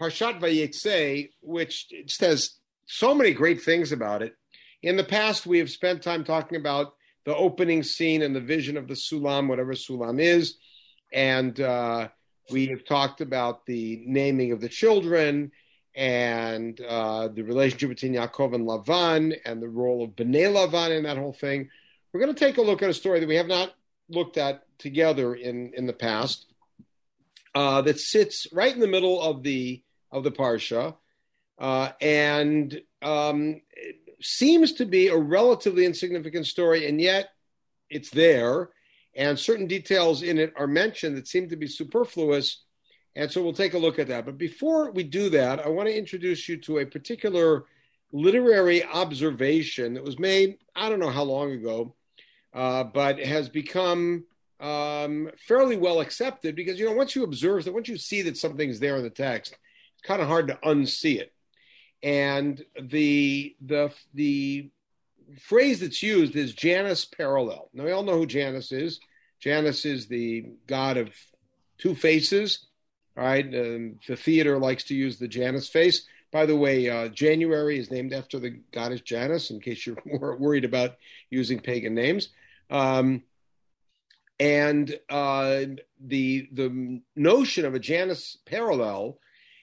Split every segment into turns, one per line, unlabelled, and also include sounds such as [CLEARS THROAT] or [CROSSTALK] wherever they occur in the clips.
Parshat Vayetze, which says so many great things about it. In the past, we have spent time talking about the opening scene and the vision of the Sulam, whatever Sulam is. And uh, we have talked about the naming of the children and uh, the relationship between Yaakov and Lavan and the role of Bnei Lavan in that whole thing. We're going to take a look at a story that we have not looked at together in, in the past uh, that sits right in the middle of the of the parsha, uh, and um, seems to be a relatively insignificant story, and yet it's there, and certain details in it are mentioned that seem to be superfluous, and so we'll take a look at that. But before we do that, I want to introduce you to a particular literary observation that was made I don't know how long ago, uh, but has become um, fairly well accepted because you know once you observe that, once you see that something's there in the text, kind of hard to unsee it. And the the the phrase that's used is Janus parallel. Now we all know who Janus is. Janus is the god of two faces. All right, um, the theater likes to use the Janus face. By the way, uh, January is named after the goddess Janus. In case you're [LAUGHS] worried about using pagan names. Um, and uh, the the notion of a Janus parallel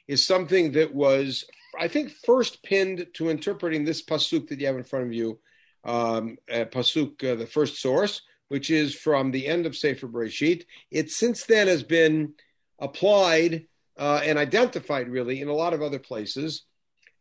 is something that was, I think, first pinned to interpreting this pasuk that you have in front of you, um, uh, pasuk, uh, the first source, which is from the end of Sefer Bereshit. It since then has been applied uh, and identified really in a lot of other places.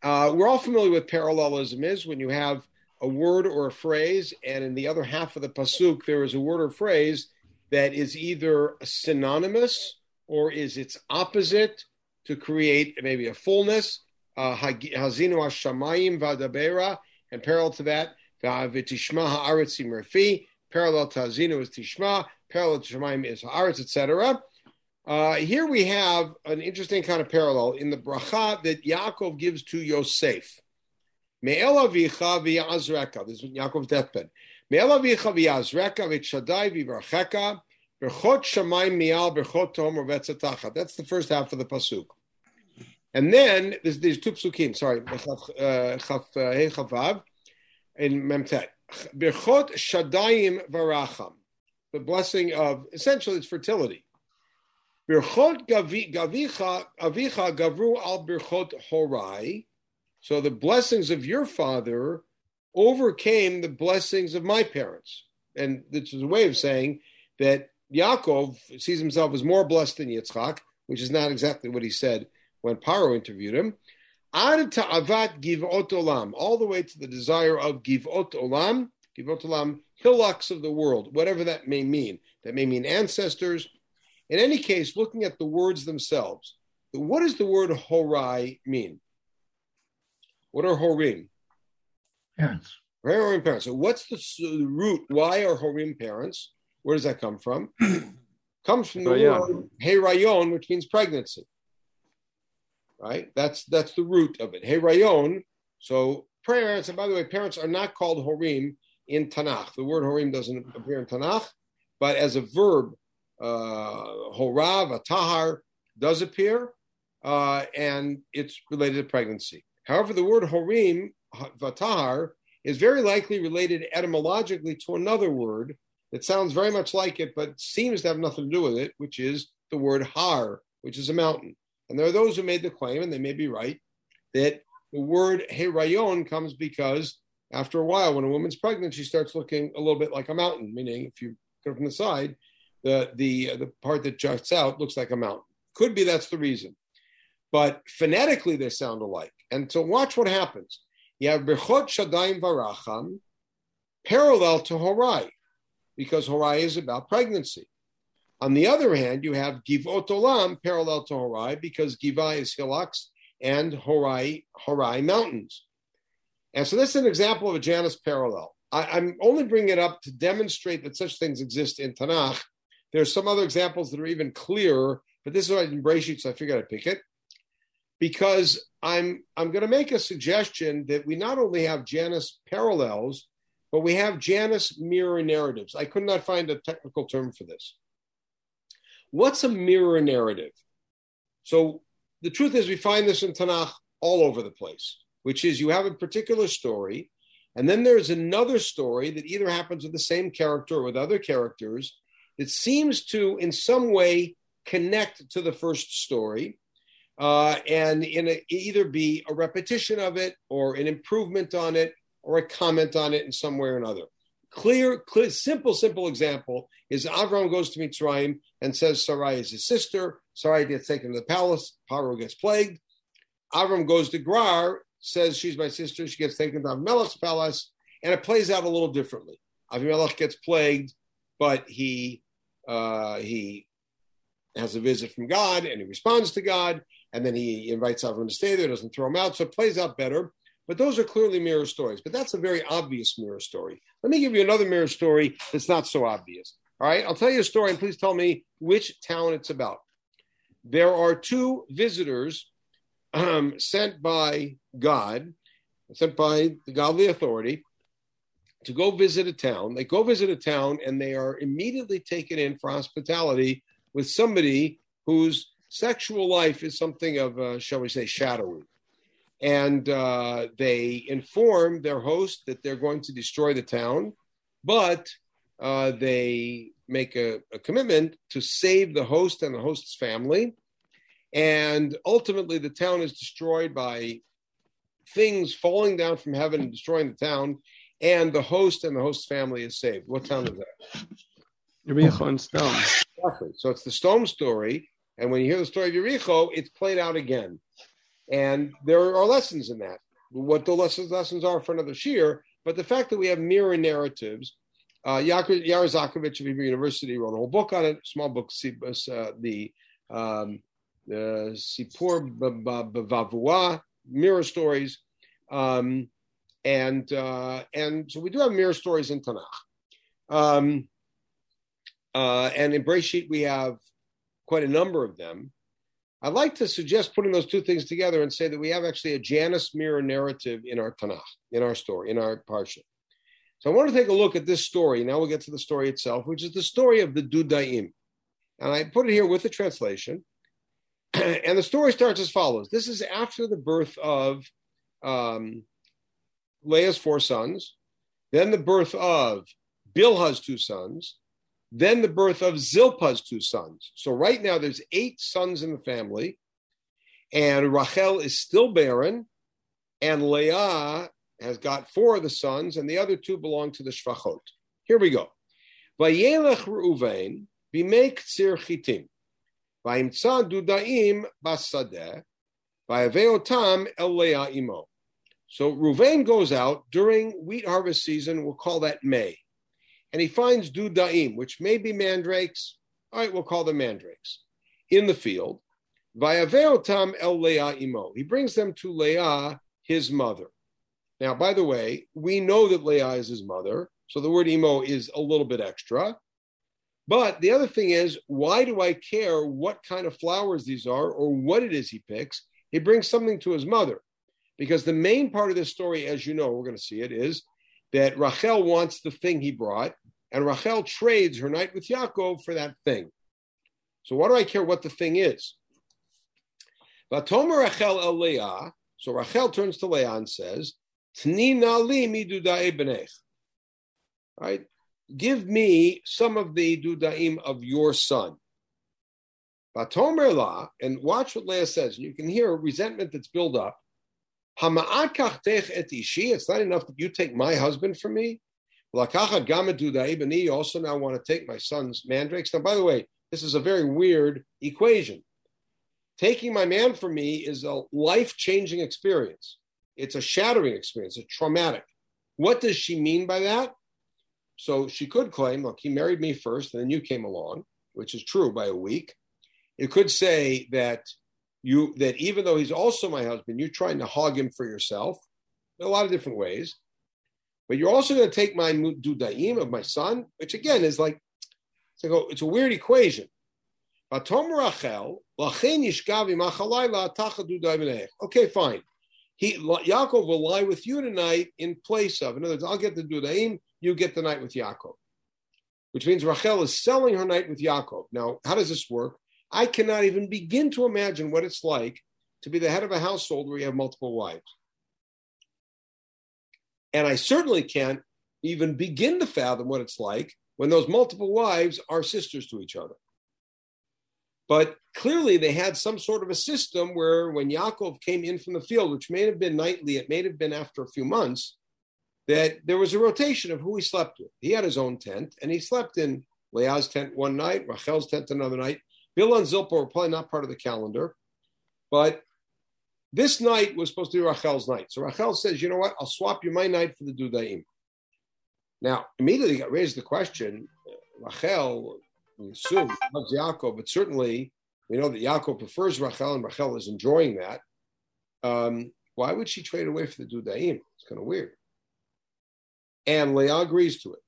Uh, we're all familiar with parallelism is when you have a word or a phrase, and in the other half of the pasuk there is a word or phrase that is either synonymous or is its opposite to create maybe a fullness. Uh, Hazinu Hashamayim Vadabera, and parallel to that, V'tishma Haaretz Merfi, parallel to Hazinu is Tishma, parallel to Shamayim is Haaretz, etc. Uh, here we have an interesting kind of parallel in the bracha that Yaakov gives to Yosef. Me'el avicha v'yazreka. This is Yaakov's deathbed. Me'el avicha v'yazreka v'tshadai v'varcheka That's the first half of the pasuk. And then there's, there's two psukim. Sorry, uh, uh, hey chavav in memtet. Berchot shadayim varacham. The blessing of essentially it's fertility. Berchot gavicha avicha gavru al berchot horai. So the blessings of your father overcame the blessings of my parents. And this is a way of saying that Yaakov sees himself as more blessed than Yitzchak, which is not exactly what he said when Paro interviewed him. Ad ta'avat givot olam, all the way to the desire of givot olam, givot olam, hillocks of the world, whatever that may mean. That may mean ancestors. In any case, looking at the words themselves, what does the word horai mean? What are horim?
Parents.
Horim parents. So what's the root? Why are horim parents? Where does that come from? [CLEARS THROAT] Comes from the word herayon, which means pregnancy. Right? That's that's the root of it. Herayon. So parents, and by the way, parents are not called horim in Tanakh. The word horim doesn't appear in Tanakh, but as a verb, uh, horav, atahar does appear, uh, and it's related to pregnancy. However, the word horim, vatahar, is very likely related etymologically to another word that sounds very much like it, but seems to have nothing to do with it, which is the word har, which is a mountain. And there are those who made the claim, and they may be right, that the word herayon comes because after a while, when a woman's pregnant, she starts looking a little bit like a mountain, meaning if you go from the side, the, the, uh, the part that juts out looks like a mountain. Could be that's the reason. But phonetically, they sound alike. And so watch what happens. You have Berchot Shadayim Varacham parallel to Horai because Horai is about pregnancy. On the other hand, you have Givot Olam parallel to Horai because Giva is hillocks and Horai, Horai mountains. And so this is an example of a Janus parallel. I, am only bringing it up to demonstrate that such things exist in Tanakh. There's some other examples that are even clearer, but this is what I in Breshit, so I figured I'd pick it. Because I'm I'm going to make a suggestion that we not only have Janus parallels, but we have Janus mirror narratives. I could not find a technical term for this. What's a mirror narrative? So the truth is, we find this in Tanakh all over the place, which is you have a particular story, and then there's another story that either happens with the same character or with other characters that seems to, in some way, connect to the first story. Uh, and in a, either be a repetition of it or an improvement on it or a comment on it in some way or another. Clear, clear, simple, simple example is Avram goes to Mitzrayim and says Sarai is his sister. Sarai gets taken to the palace. Paro gets plagued. Avram goes to Grar, says she's my sister. She gets taken to Avimelech's palace, and it plays out a little differently. Avimelech gets plagued, but he uh, he has a visit from God and he responds to God, and then he invites Avram to stay there, doesn't throw him out, so it plays out better. But those are clearly mirror stories. But that's a very obvious mirror story. Let me give you another mirror story that's not so obvious. All right, I'll tell you a story, and please tell me which town it's about. There are two visitors um, sent by God, sent by the godly authority to go visit a town. They go visit a town and they are immediately taken in for hospitality with somebody whose sexual life is something of, uh, shall we say, shadowy. And uh, they inform their host that they're going to destroy the town, but uh, they make a, a commitment to save the host and the host's family and ultimately, the town is destroyed by things falling down from heaven and destroying the town. And the host and the host's family is saved. What town is that?
Yericho and Sdom.
Exactly. So it's the Sdom story. And when you hear the story of Yericho, it's played out again. And there are lessons in that. What the lessons, lessons are for another shiur, but the fact that we have mirror narratives. Uh, Yair of Hebrew University wrote a whole book on it, small book, uh, the um, the Sipur Bavua, mirror stories. Um, and uh, and so we do have mirror stories in Tanakh. Um, uh, and in Breshit, we have quite a number of them. I'd like to suggest putting those two things together and say that we have actually a Janus mirror narrative in our Tanakh, in our story, in our Parsha. So I want to take a look at this story. Now we'll get to the story itself, which is the story of the Dudaim. And I put it here with the translation. [CLEARS THROAT] and the story starts as follows. This is after the birth of um, Leah's four sons, then the birth of Bilhah's two sons, then the birth of Zilpah's two sons. So right now there's eight sons in the family, and Rachel is still barren, and Leah has got four of the sons, and the other two belong to the Shvachot. Here we go. Vayelech Reuven bimek tzir chitim, vayimtza dudaim basadeh, vayaveotam el Leah imo. So Reuven goes out during wheat harvest season. We'll call that May. And he finds dudaim, which may be mandrakes. All right, we'll call them mandrakes, in the field. Vayaveotam el Leah imo. He brings them to Leah, his mother. Now, by the way, we know that Leah is his mother, so the word imo is a little bit extra. But the other thing is, why do I care what kind of flowers these are or what it is he picks? He brings something to his mother. Because the main part of this story, as you know, we're going to see it, is that Rachel wants the thing he brought, and Rachel trades her night with Yaakov for that thing. So why do I care what the thing is? Vatomer Rachel el Leah. So Rachel turns to Leah and says, Tni nali Right? give me some of the dudaim of your son. Batomer la, and watch what Leah says. You can hear a resentment that's built up. It's not enough that you take my husband from me. You also now want to take my son's mandrakes. Now, by the way, this is a very weird equation. Taking my man from me is a life changing experience. It's a shattering experience, it's traumatic. What does she mean by that? So she could claim, look, he married me first, and then you came along, which is true by a week. It could say that you that even though he's also my husband, you're trying to hog him for yourself in a lot of different ways. But you're also going to take my dudaim of my son, which again is like it's, like it's a weird equation. Okay, fine. He Yaakov will lie with you tonight in place of. In other words, I'll get the dudaim you get the night with Yaakov, which means Rachel is selling her night with Yaakov. Now, how does this work? I cannot even begin to imagine what it's like to be the head of a household where you have multiple wives. And I certainly can't even begin to fathom what it's like when those multiple wives are sisters to each other. But clearly, they had some sort of a system where when Yaakov came in from the field, which may have been nightly, it may have been after a few months, that there was a rotation of who he slept with. He had his own tent, and he slept in Leah's tent one night, Rachel's tent another night. Bilhah and Zilpah were probably not part of the calendar, but this night was supposed to be Rachel's night. So Rachel says, you know what? I'll swap you my night for the Dudaim. Now, immediately got raised the question, Rachel, we assume, loves Yaakov, but certainly we know that Yaakov prefers Rachel and Rachel is enjoying that. Um, why would she trade away for the Dudaim? It's kind of weird. And Leah agrees to it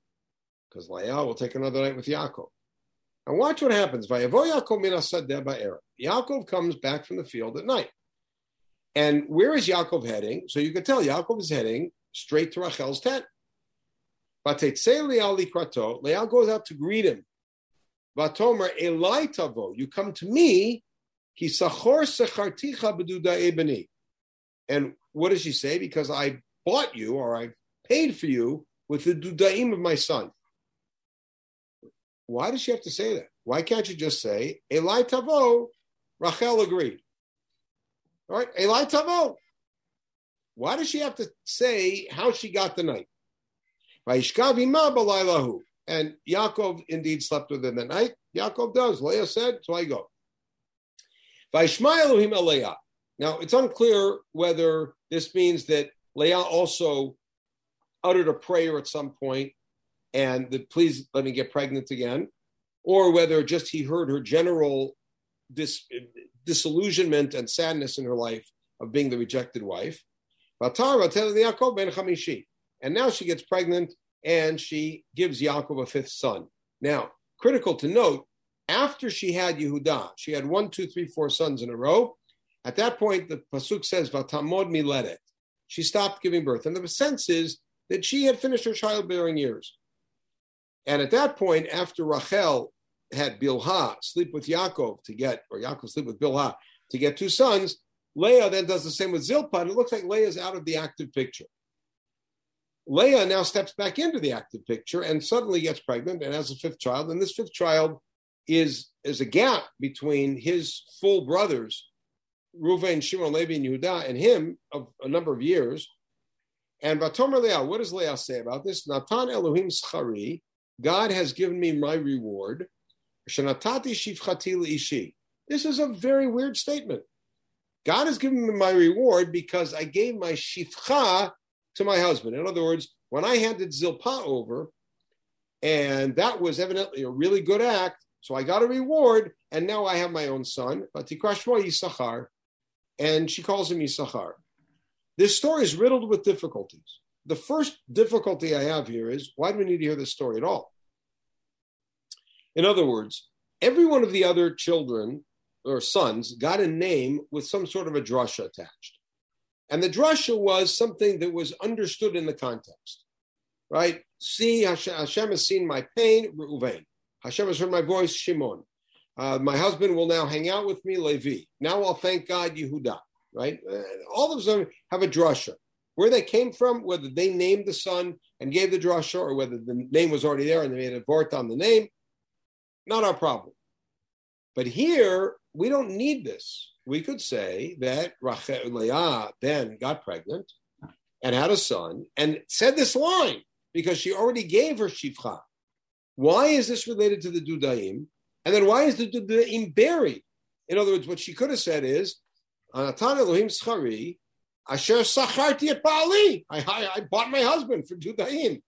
because Leah will take another night with Yaakov. And watch what happens. Yaakov comes back from the field at night. And where is Yaakov heading? So you can tell Yaakov is heading straight to Rachel's tent. Leah goes out to greet him. Vatomer Elai Tavo, you come to me. And what does she say? Because I bought you or I paid for you with the dudaim of my son. Why does she have to say that? Why can't you just say Elai Tavo? Rachel agreed. All right, Elai Tavo. Why does she have to say how she got the night? And Yaakov indeed slept with him that night. Yaakov does. Leah said, so I go. Now, it's unclear whether this means that Leah also uttered a prayer at some point and that please let me get pregnant again, or whether just he heard her general dis- disillusionment and sadness in her life of being the rejected wife. And now she gets pregnant and she gives Yaakov a fifth son. Now, critical to note, after she had Yehuda, she had one, two, three, four sons in a row. At that point, the pasuk says, "Vatamod miledet." She stopped giving birth, and the sense is that she had finished her childbearing years. And at that point, after Rachel had Bilhah sleep with Yaakov to get, or Yaakov sleep with Bilhah to get two sons, Leah then does the same with Zilpah, and it looks like Leah is out of the active picture. Leah now steps back into the active picture and suddenly gets pregnant and has a fifth child. And this fifth child is, is a gap between his full brothers, Reuven, Shimon, Levi, and Yehuda, and him of a number of years. And Vatomer Leah, what does Leah say about this? Natan Elohim Schari, God has given me my reward. Shanatati Shifchati Ishi. This is a very weird statement. God has given me my reward because I gave my shifcha to my husband. In other words, when I handed Zilpah over, and that was evidently a really good act, so I got a reward, and now I have my own son, Batikrashmo Yisachar, and she calls him Yisachar. This story is riddled with difficulties. The first difficulty I have here is why do we need to hear this story at all? In other words, every one of the other children or sons got a name with some sort of a drasha attached. And the drasha was something that was understood in the context, right? See, Hashem has seen my pain, Reuven. Hashem has heard my voice, Shimon. Uh, my husband will now hang out with me, Levi. Now I'll thank God, Yehuda, right? Uh, all of them have a drasha. Where they came from, whether they named the son and gave the drasha, or whether the name was already there and they made a vort on the name, not our problem. But here, we don't need this we could say that Rachel, Leah then got pregnant and had a son and said this line because she already gave her shifcha. Why is this related to the Dudaim? And then why is the Dudaim buried? In other words, what she could have said is, Anatan Elohim schari, asher sacharti et ba'ali. I bought my husband for Dudaim.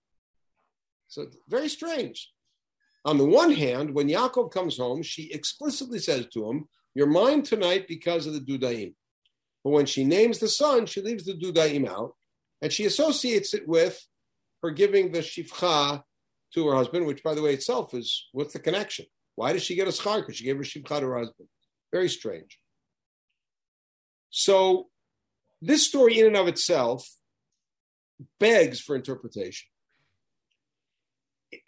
So very strange. On the one hand, when Yaakov comes home, she explicitly says to him, you're mine tonight because of the Dudaim. But when she names the son, she leaves the Dudaim out and she associates it with her giving the Shifcha to her husband, which, by the way, itself is what's the connection? Why does she get a schar? Because she gave her Shifcha to her husband. Very strange. So, this story, in and of itself, begs for interpretation.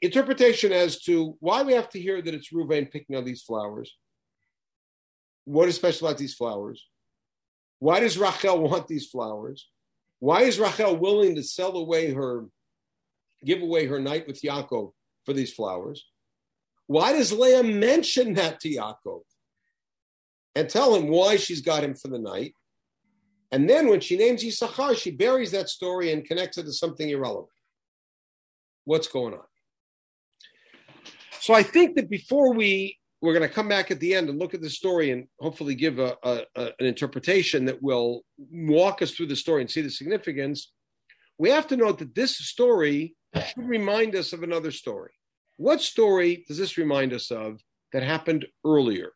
Interpretation as to why we have to hear that it's Ruvain picking on these flowers what is special about these flowers? Why does Rachel want these flowers? Why is Rachel willing to sell away her, give away her night with Yaakov for these flowers? Why does Leah mention that to Yaakov and tell him why she's got him for the night? And then when she names Yisachar, she buries that story and connects it to something irrelevant. What's going on? So I think that before we we're going to come back at the end and look at the story and hopefully give a, a, a, an interpretation that will walk us through the story and see the significance. We have to note that this story should remind us of another story. What story does this remind us of that happened earlier?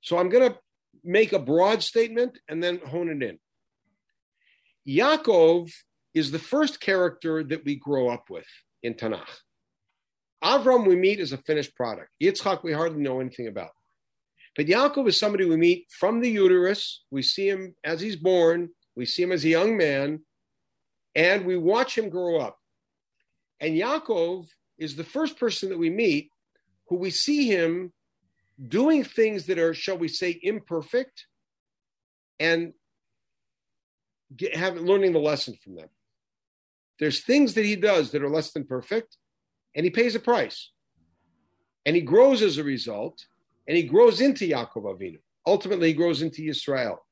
So I'm going to make a broad statement and then hone it in. Yaakov is the first character that we grow up with in Tanakh. Avram we meet as a finished product. Yitzchak we hardly know anything about. But Yaakov is somebody we meet from the uterus. We see him as he's born. We see him as a young man. And we watch him grow up. And Yaakov is the first person that we meet who we see him doing things that are, shall we say, imperfect and get, have, learning the lesson from them. There's things that he does that are less than perfect, and he pays a price. And he grows as a result, and he grows into Yaakov Avinu. Ultimately, he grows into Israel.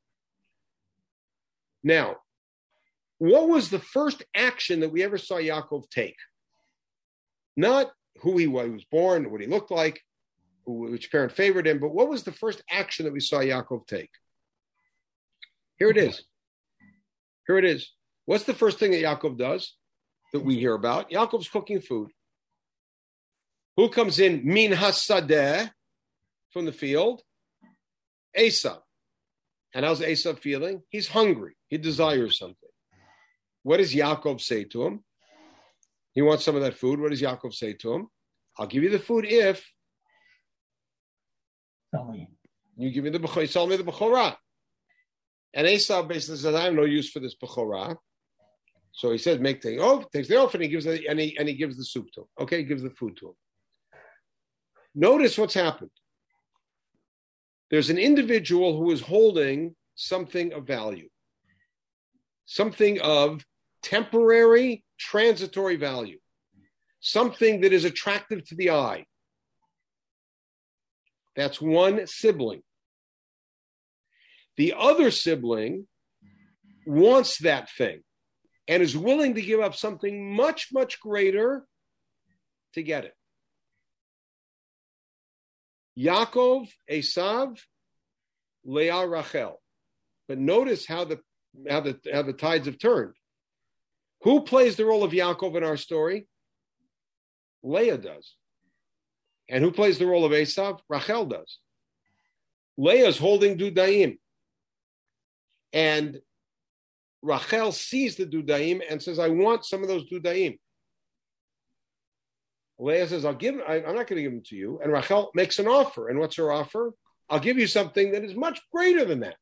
Now, what was the first action that we ever saw Yaakov take? Not who he was, born, what he looked like, which parent favored him, but what was the first action that we saw Yaakov take? Here it is. Here it is. What's the first thing that Yaakov does that we hear about? Yaakov's cooking food. Who comes in min hasadeh from the field? Esav. And how's Esav feeling? He's hungry. He desires something. What does Yaakov say to him? He wants some of that food. What does Yaakov say to him? I'll give you the food if you give me the bechorah. Sell me the bechorah. And Esav basically says, I have no use for this bechorah. So he says, make the oath, takes the oath, and he gives the, and he and he gives the soup to him. Okay, he gives the food to him. Notice what's happened. There's an individual who is holding something of value, something of temporary, transitory value, something that is attractive to the eye. That's one sibling. The other sibling wants that thing and is willing to give up something much, much greater to get it. Yaakov, Esav, Leah, Rachel. But notice how the how the how the tides have turned. Who plays the role of Yaakov in our story? Leah does. And who plays the role of Esav? Rachel does. Leah's holding Dudaim. And Rachel sees the Dudaim and says, I want some of those Dudaim. Leah says, I'll give I, I'm not going to give them to you. And Rachel makes an offer. And what's her offer? I'll give you something that is much greater than that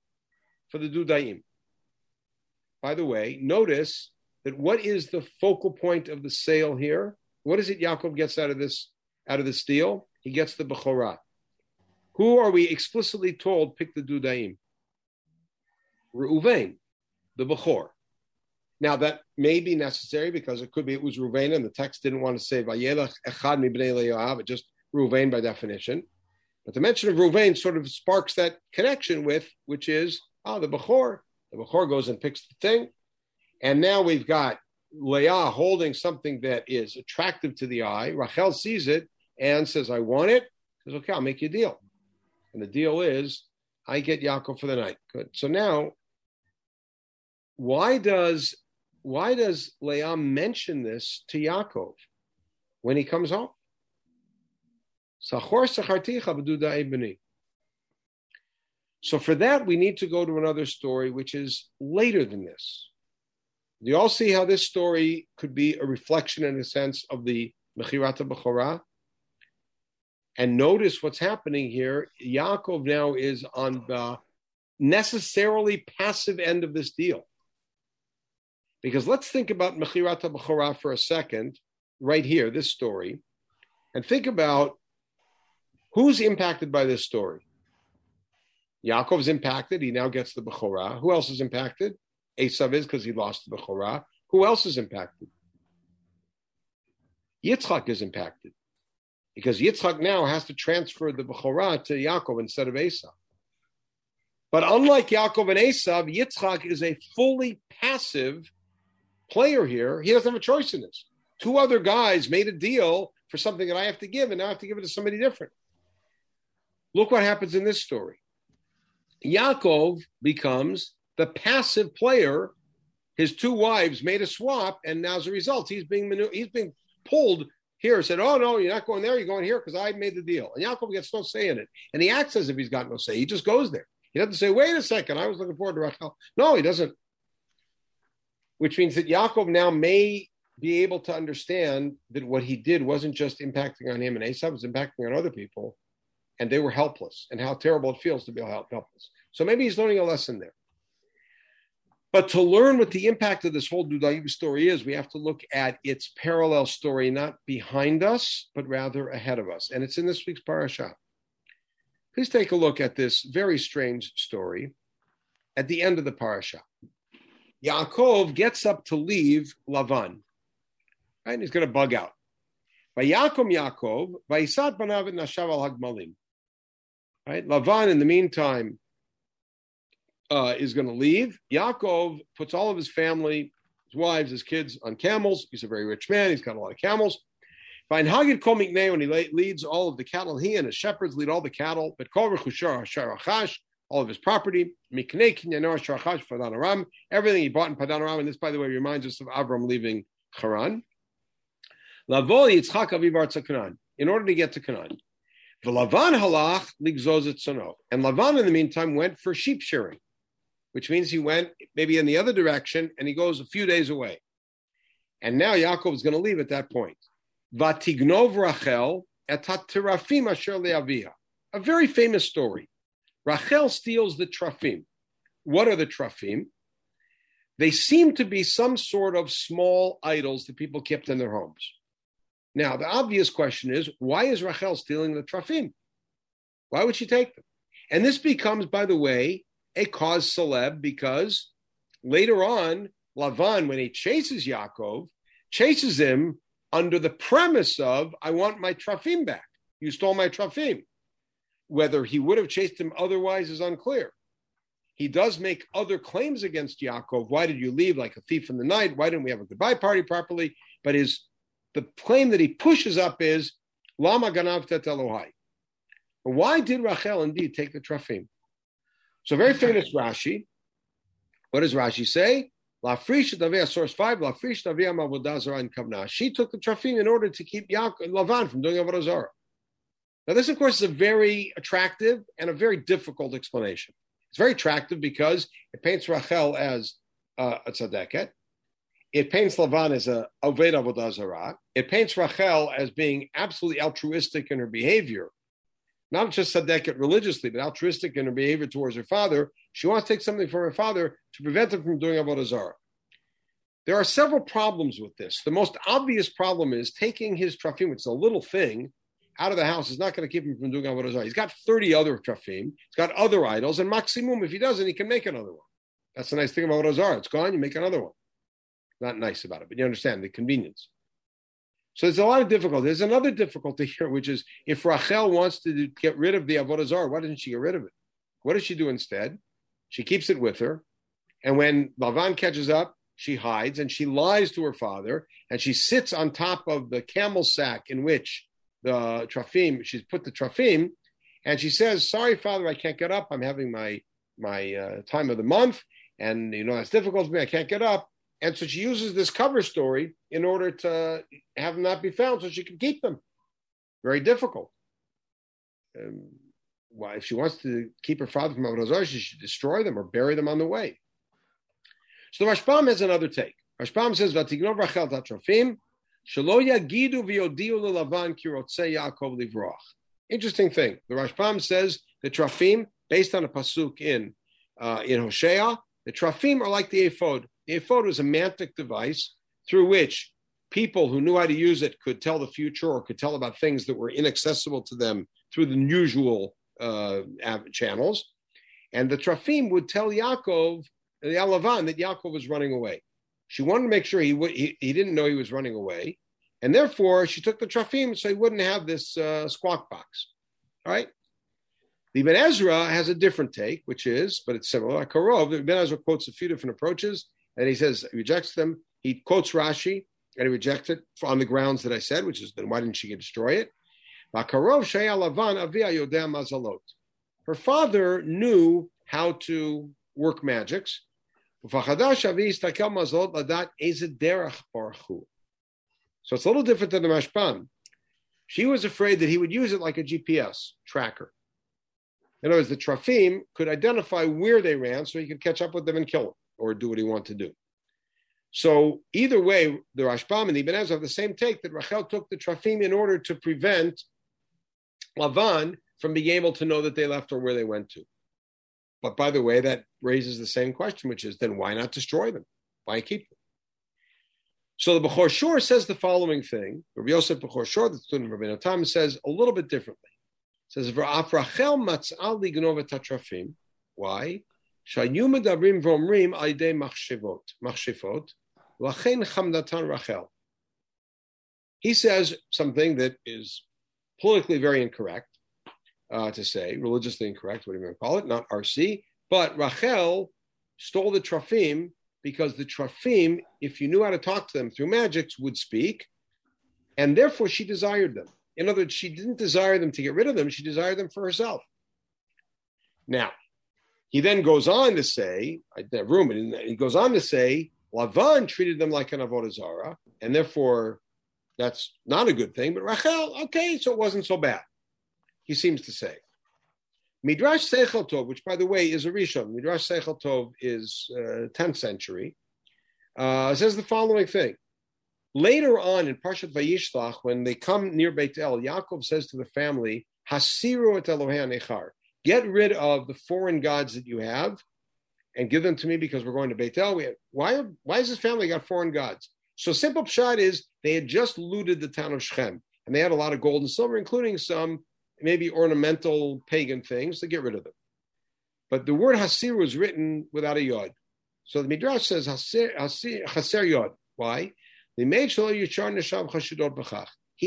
for the Dudaim. By the way, notice that what is the focal point of the sale here? What is it Yaakov gets out of this out of this deal? He gets the Bechorah. Who are we explicitly told pick the Dudaim? Reuven, the Bechor. Now that may be necessary because it could be it was Ruvain and the text didn't want to say Echad Mibnei but just Ruvain by definition. But the mention of Ruvain sort of sparks that connection with, which is, oh, the Bechor. The Bechor goes and picks the thing. And now we've got Leah holding something that is attractive to the eye. Rachel sees it and says, I want it. Says, okay, I'll make you a deal. And the deal is, I get Yaakov for the night. Good. So now, why does why does Leah mention this to Yaakov when he comes home? So for that, we need to go to another story, which is later than this. Do you all see how this story could be a reflection, in a sense, of the Mechirata Bechorah? And notice what's happening here. Yaakov now is on the necessarily passive end of this deal. Because let's think about Mechirata Bechorah for a second, right here, this story, and think about who's impacted by this story. Yaakov's impacted. He now gets the Bechorah. Who else is impacted? Esav is because he lost the Bechorah. Who else is impacted? Yitzchak is impacted because Yitzchak now has to transfer the Bechorah to Yaakov instead of Esav. But unlike Yaakov and Esav, Yitzchak is a fully passive player here. He doesn't have a choice in this. Two other guys made a deal for something that I have to give, and now I have to give it to somebody different. Look what happens in this story. Yaakov becomes the passive player. His two wives made a swap, and now as a result, he's being manu- he's being pulled here. Said, "Oh no, you're not going there. You're going here because I made the deal." And Yaakov gets no say in it, and he acts as if he's got no say. He just goes there. He doesn't say, "Wait a second, I was looking forward to Rachel." No, he doesn't. Which means that Yaakov now may be able to understand that what he did wasn't just impacting on him and Esau, was impacting on other people, and they were helpless, and how terrible it feels to be helpless. So maybe he's learning a lesson there. But to learn what the impact of this whole Dudaim story is, we have to look at its parallel story, not behind us, but rather ahead of us. And it's in this week's parasha. Please take a look at this very strange story at the end of the parasha. Yaakov gets up to leave Lavan. Right? He's going to bug out. Vayakom Yaakov, Vayisat banav nashav al hagmalim. Right? Lavan, in the meantime, uh, is going to leave. Yaakov puts all of his family, his wives, his kids on camels. He's a very rich man. He's got a lot of camels. Find Hagid Kol Miknei when he leads all of the cattle. He and his shepherds lead all the cattle. But Kol Rechushar Hasharachash, all of his property. Everything he bought in Padan Aram. And this, by the way, reminds us of Avram leaving Haran. In order to get to Canaan. Halach. And Lavan, in the meantime, went for sheep shearing which means he went maybe in the other direction and he goes a few days away. And now Yaakov is going to leave at that point. Vatignov Rachel. A very famous story. Rachel steals the trafim. What are the trafim? They seem to be some sort of small idols that people kept in their homes. Now, the obvious question is why is Rachel stealing the trafim? Why would she take them? And this becomes, by the way, a cause celeb because later on, Lavan, when he chases Yaakov, chases him under the premise of, I want my trafim back. You stole my trafim. Whether he would have chased him otherwise is unclear. He does make other claims against Yaakov. Why did you leave like a thief in the night? Why didn't we have a goodbye party properly? But his the claim that he pushes up is Lama Ganav Tet Elohai. Why did Rachel indeed take the trafim? So very famous Rashi. What does Rashi say? La Davia, source five. La Davia and Kavna. She took the trafim in order to keep Yaakov, Lavan from doing Avodah Zarah. Now, this, of course, is a very attractive and a very difficult explanation. It's very attractive because it paints Rachel as uh, a tzaddiket. It paints Lavan as a Oved Avodah. It paints Rachel as being absolutely altruistic in her behavior not just tzaddiket religiously, but altruistic in her behavior towards her father. She wants to take something from her father to prevent him from doing avodah zarah. There are several problems with this. The most obvious problem is taking his trafim, which is a little thing, out of the house is not going to keep him from doing avodah zarah. He's got 30 other trafim. He's got other idols, and maximum, if he doesn't, he can make another one. That's the nice thing about avodah zarah. It's gone, you make another one. Not nice about it, but you understand the convenience. So there's a lot of difficulty. There's another difficulty here, which is if Rachel wants to get rid of the avodah zarah, why doesn't she get rid of it? What does she do instead? She keeps it with her, and when Lavan catches up, she hides and she lies to her father, and she sits on top of the camel sack in which the trafim she's put the trafim, and she says, "Sorry, father, I can't get up. I'm having my my uh, time of the month, and you know it's difficult for me. I can't get up." And so she uses this cover story in order to have them not be found so she can keep them. Very difficult. Um, why, if she wants to keep her father from Avodah she should destroy them or bury them on the way. So the Rashbam has another take. Rashbam says, "Vatignov Rachel tatrofim shelo yagidu v'yodiu lelavan kirotzei Yaakov livroch." Interesting thing. The Rashbam says the trafim, based on a pasuk in uh, in Hosea, the trafim are like the ephod. The ephod was a mantic device through which people who knew how to use it could tell the future or could tell about things that were inaccessible to them through the usual uh, channels. And the Trafim would tell Yaakov, the Alavan, that Yaakov was running away. She wanted to make sure he, would, he, he didn't know he was running away. And therefore, she took the Trafim so he wouldn't have this uh, squawk box. All right? The Ibn Ezra has a different take, which is, but it's similar. Karov, the Ibn Ezra quotes a few different approaches, and he says, rejects them. He quotes Rashi, and he rejects it on the grounds that I said, which is, then why didn't she destroy it? Her father knew how to work magics. So it's a little different than the Rashbam. She was afraid that he would use it like a GPS tracker. In other words, the Trafim could identify where they ran so he could catch up with them and kill them or do what he wanted to do. So either way, the Rashbam and the Ibn Ezra have the same take that Rachel took the Trafim in order to prevent Lavan from being able to know that they left or where they went to. But by the way, that raises the same question, which is then why not destroy them? Why keep them? So the Bechor Shor says the following thing. Rabbi Yosef Bechor Shor, the student of Rabbi Tam, says a little bit differently. It says Rachel matzal lignova tatrafim. Why? Shayu medabrim v'omrim aydei machshivot machshifot lachen chamdatan Rachel. He says something that is politically very incorrect uh, to say, religiously incorrect, whatever you want to call it, not RC. But Rachel stole the Trafim because the Trafim, if you knew how to talk to them through magics, would speak, and therefore she desired them. In other words, she didn't desire them to get rid of them, she desired them for herself. Now, he then goes on to say, that room, and he goes on to say, Lavan treated them like an Avodah Zarah, and therefore that's not a good thing. But Rachel, okay, so it wasn't so bad. He seems to say. Midrash Seichel Tov, which by the way is a Rishon, Midrash Seichel Tov is uh, 10th century, uh, says the following thing. Later on in Parshat Vayishlach, when they come near Beit El, Yaakov says to the family, Hasiru et Elohei Echar, get rid of the foreign gods that you have and give them to me because we're going to Beit El. Have, why, why has this family got foreign gods? So simple pshat is they had just looted the town of Shechem, and they had a lot of gold and silver, including some maybe ornamental pagan things. To get rid of them. But the word hasir was written without a yod. So the Midrash says hasir, hasir, hasir yod. Why? He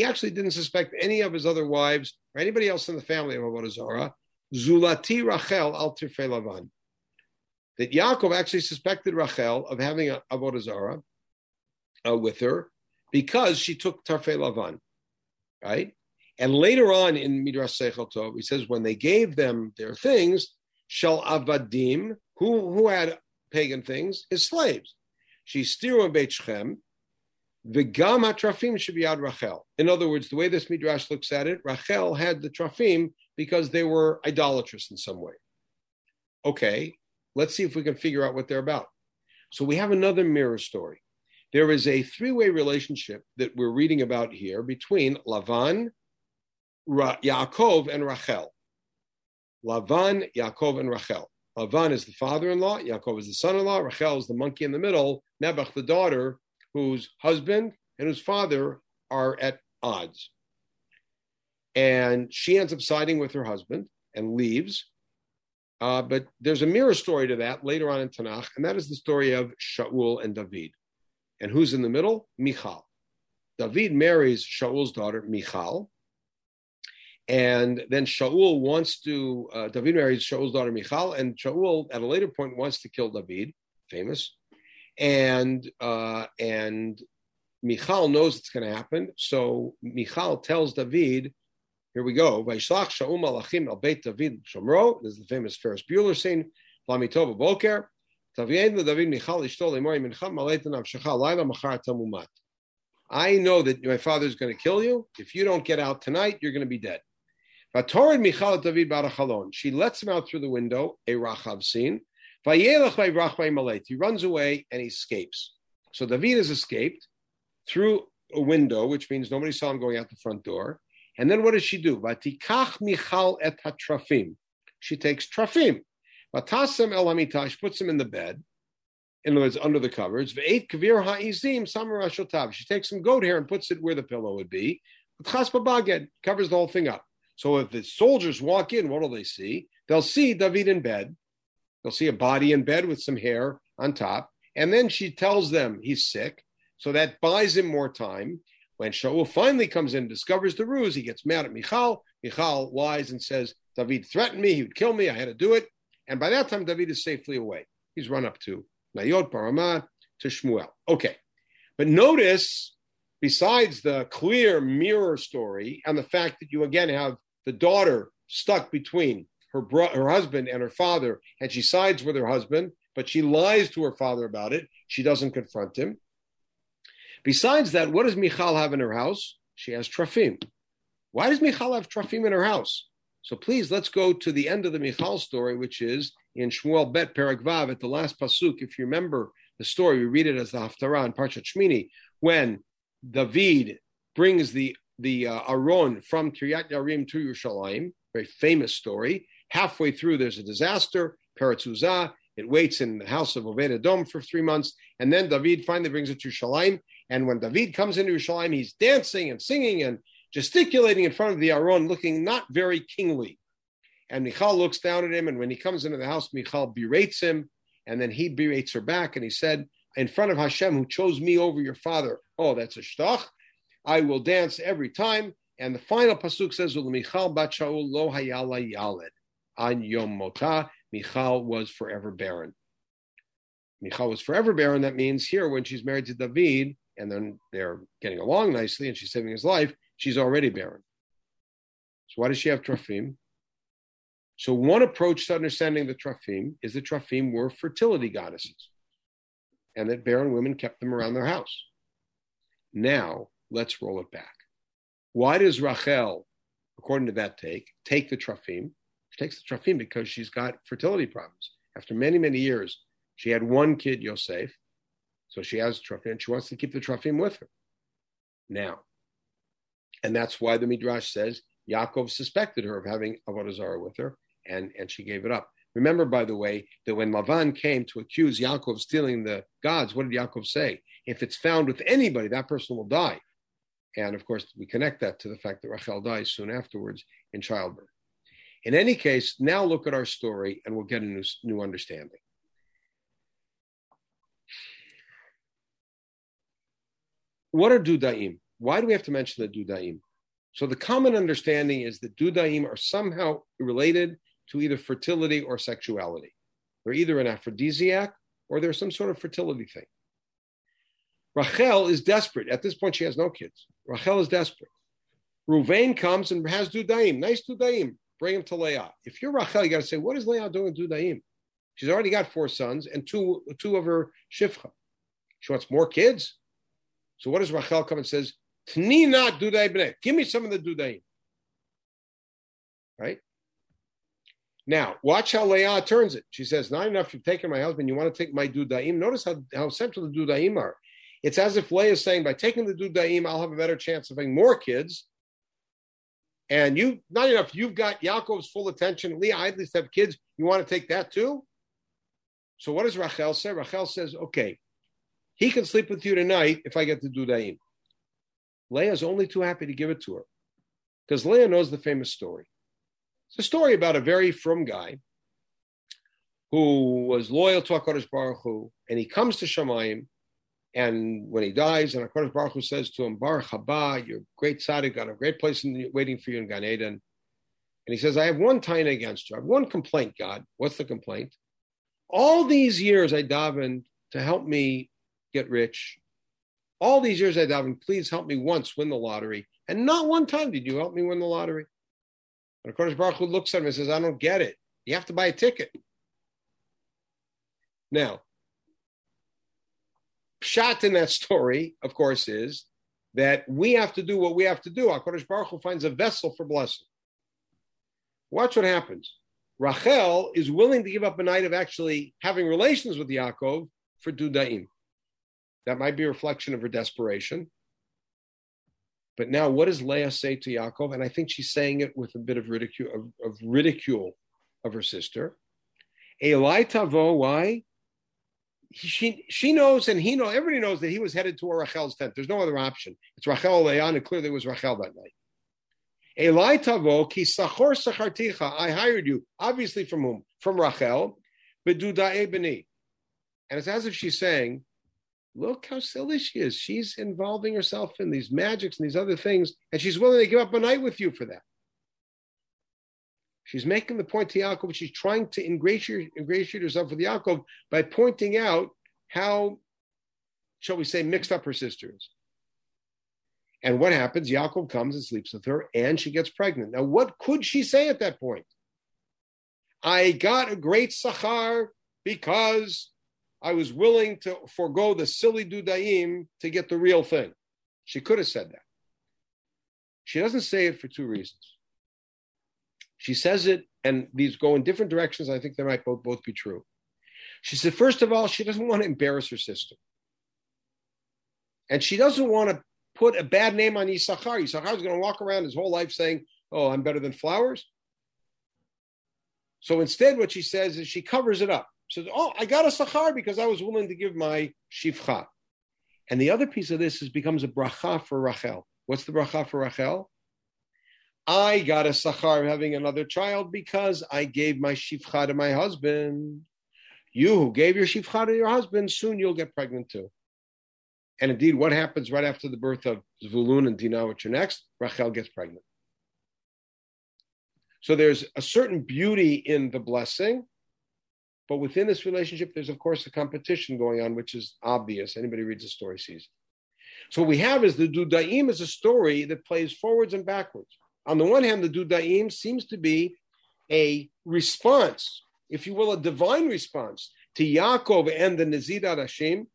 actually didn't suspect any of his other wives or anybody else in the family of Avodah Zarah. Zulati Rachel al Lavan. That Yaakov actually suspected Rachel of having Avodah Zarah uh, with her because she took Tarfei Lavan, right? And later on in Midrash Seichel Tov, he says when they gave them their things, Shal Avadim, who, who had pagan things, his slaves. She stiru Beit Shechem, V'gam trafim should be ad Rachel. In other words, the way this midrash looks at it, Rachel had the trafim because they were idolatrous in some way. Okay, let's see if we can figure out what they're about. So we have another mirror story. There is a three-way relationship that we're reading about here between Lavan, Ra- Yaakov, and Rachel. Lavan, Yaakov, and Rachel. Lavan is the father-in-law, Yaakov is the son-in-law, Rachel is the monkey in the middle, Nebuch the daughter, whose husband and whose father are at odds. And she ends up siding with her husband and leaves. Uh, but there's a mirror story to that later on in Tanakh, and that is the story of Shaul and David. And who's in the middle? Michal. David marries Shaul's daughter, Michal. And then Shaul wants to, uh, David marries Shaul's daughter, Michal, and Shaul at a later point wants to kill David, famous and uh, and Michal knows it's going to happen. So Michal tells David, "Here we go." This is the famous Ferris Bueller scene. Lamitov Boker. I know that my father is going to kill you. If you don't get out tonight, you're going to be dead. Michal David Barachalon. She lets him out through the window, a Rachav scene. He runs away and he escapes. So David has escaped through a window, which means nobody saw him going out the front door. And then what does she do? Vatikach Michal et hatrafim. She takes trafim. Vatasem el hamitash puts him in the bed. In other words, under the covers. Ve'et kavir ha'izim samarashotav. She takes some goat hair and puts it where the pillow would be. Chas covers the whole thing up. So if the soldiers walk in, what will they see? They'll see David in bed They'll see a body in bed with some hair on top. And then she tells them he's sick. So that buys him more time. When Shaul finally comes in and discovers the ruse, he gets mad at Michal. Michal lies and says, David threatened me. He would kill me. I had to do it. And by that time, David is safely away. He's run up to Nayot, Paramah, to Shmuel. Okay. But notice, besides the clear mirror story and the fact that you again have the daughter stuck between her, bro- her husband and her father, and she sides with her husband, but she lies to her father about it. She doesn't confront him. Besides that, what does Michal have in her house? She has trafim. Why does Michal have trafim in her house? So please, let's go to the end of the Michal story, which is in Shmuel Bet Perek Vav at the last pasuk. If you remember the story, we read it as the Haftarah in Parshat Shmini, when David brings the the uh, Aron from Kiryat Yarim to Yerushalayim, very famous story. Halfway through, there's a disaster, Peretz Uzzah. It waits in the house of Obed Edom for three months, and then David finally brings it to Shalim. And when David comes into Shalim, he's dancing and singing and gesticulating in front of the Aron, looking not very kingly. And Michal looks down at him, and when he comes into the house, Michal berates him, and then he berates her back, and he said, in front of Hashem, who chose me over your father, oh, that's a shtach. I will dance every time. And the final pasuk says, "Michal bat Shaul lo hayala yaled an yom mota." Michal was forever barren. Michal was forever barren. That means here, when she's married to David, and then they're getting along nicely, and she's saving his life, she's already barren. So why does she have trafim? So one approach to understanding the trafim is that trafim were fertility goddesses, and that barren women kept them around their house. Now let's roll it back. Why does Rachel, according to that take, take the trafim? She takes the trafim because she's got fertility problems. After many, many years, she had one kid, Yosef, so she has trafim, and she wants to keep the trafim with her. Now, and that's why the Midrash says Yaakov suspected her of having Avodah Zarah with her, and, and she gave it up. Remember, by the way, that when Lavan came to accuse Yaakov of stealing the gods, what did Yaakov say? If it's found with anybody, that person will die. And of course, we connect that to the fact that Rachel dies soon afterwards in childbirth. In any case, now look at our story and we'll get a new, new understanding. What are dudaim? Why do we have to mention the dudaim? So the common understanding is that dudaim are somehow related to either fertility or sexuality. They're either an aphrodisiac or they're some sort of fertility thing. Rachel is desperate. At this point, she has no kids. Rachel is desperate. Ruvain comes and has dudaim. Nice dudaim. Bring him to Leah. If you're Rachel, you got to say, what is Leah doing with dudaim? She's already got four sons and two, two of her shifcha. She wants more kids. So what does Rachel come and says? Tnina dudaim Give me some of the dudaim. Right? Now, watch how Leah turns it. She says, Not enough you've taken my husband, you want to take my dudaim. Notice how, how central the dudaim are. It's as if Leah is saying, By taking the dudaim, I'll have a better chance of having more kids. And you, not enough, you've got Yaakov's full attention. Leah, I at least have kids. You want to take that too? So what does Rachel say? Rachel says, Okay, he can sleep with you tonight if I get the dudaim. Leah's only too happy to give it to her because Leah knows the famous story. It's a story about a very frum guy who was loyal to HaKadosh Baruch Hu, and he comes to Shemayim, and when he dies, and HaKadosh Baruch Hu says to him, Baruch haba, you're great tzaddik, got a great place in, waiting for you in Gan Eden. And he says, I have one taina against you. I have one complaint, God. What's the complaint? All these years I davened to help me get rich. All these years I davened, please help me once win the lottery. And not one time did you help me win the lottery. And Kadosh Baruch Hu looks at him and says, I don't get it. You have to buy a ticket. Now, shot in that story, of course, is that we have to do what we have to do. HaKadosh Baruch Hu finds a vessel for blessing. Watch what happens. Rachel is willing to give up a night of actually having relations with Yaakov for Dudaim. That might be a reflection of her desperation. But now, what does Leah say to Yaakov? And I think she's saying it with a bit of ridicule of, of ridicule of her sister. Eli Tavo, why? She she knows and he knows everybody knows that he was headed toward Rachel's tent. There's no other option. It's Rachel Leah, and clearly it was Rachel that night. Eli Tavo, ki sachor sacharticha. I hired you, obviously from whom? From Rachel. bedudae beni. And it's as if she's saying, look how silly she is. She's involving herself in these magics and these other things, and she's willing to give up a night with you for that. She's making the point to Yaakov. She's trying to ingratiate, ingratiate herself with Yaakov by pointing out how, shall we say, mixed up her sister is. And what happens? Yaakov comes and sleeps with her, and she gets pregnant. Now, what could she say at that point? I got a great sachar because I was willing to forego the silly dudaim to get the real thing. She could have said that. She doesn't say it for two reasons. She says it, and these go in different directions. I think they might both, both be true. She said, first of all, she doesn't want to embarrass her sister. And she doesn't want to put a bad name on Yisachar. Yisachar is going to walk around his whole life saying, Oh, I'm better than flowers. So instead, what she says is she covers it up. She says, Oh, I got a Sachar because I was willing to give my Shifcha. And the other piece of this is becomes a bracha for Rachel. What's the bracha for Rachel? I got a sachar having another child because I gave my shifcha to my husband. You who gave your shifcha to your husband, soon you'll get pregnant too. And indeed, what happens right after the birth of Zvulun and Dinah, which are next? Rachel gets pregnant. So there's a certain beauty in the blessing, but within this relationship, there's of course a competition going on, which is obvious. Anybody reads the story sees. So what we have is the Dudaim is a story that plays forwards and backwards on the one hand, the Dudaim seems to be a response, if you will, a divine response to Yaakov and the nezid adashim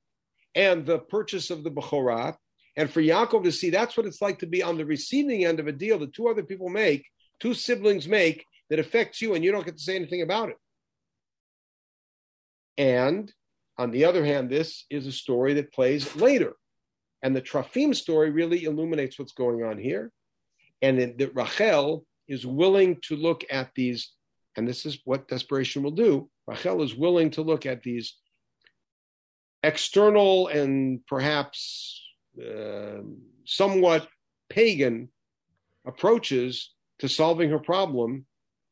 and the purchase of the Bechorat. And for Yaakov to see that's what it's like to be on the receiving end of a deal that two other people make, two siblings make, that affects you and you don't get to say anything about it. And on the other hand, this is a story that plays later. And the Trafim story really illuminates what's going on here and that Rachel is willing to look at these, and this is what desperation will do. Rachel is willing to look at these external and perhaps uh, somewhat pagan approaches to solving her problem,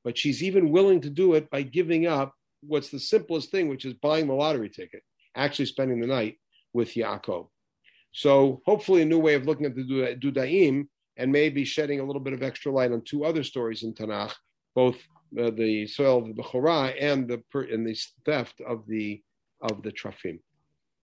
but she's even willing to do it by giving up what's the simplest thing, which is buying the lottery ticket, actually spending the night with Yaakov. So hopefully a new way of looking at the Dudaim and maybe shedding a little bit of extra light on two other stories in Tanakh, both uh, the soil of the Bechorah and the and the theft of the of the Trafim.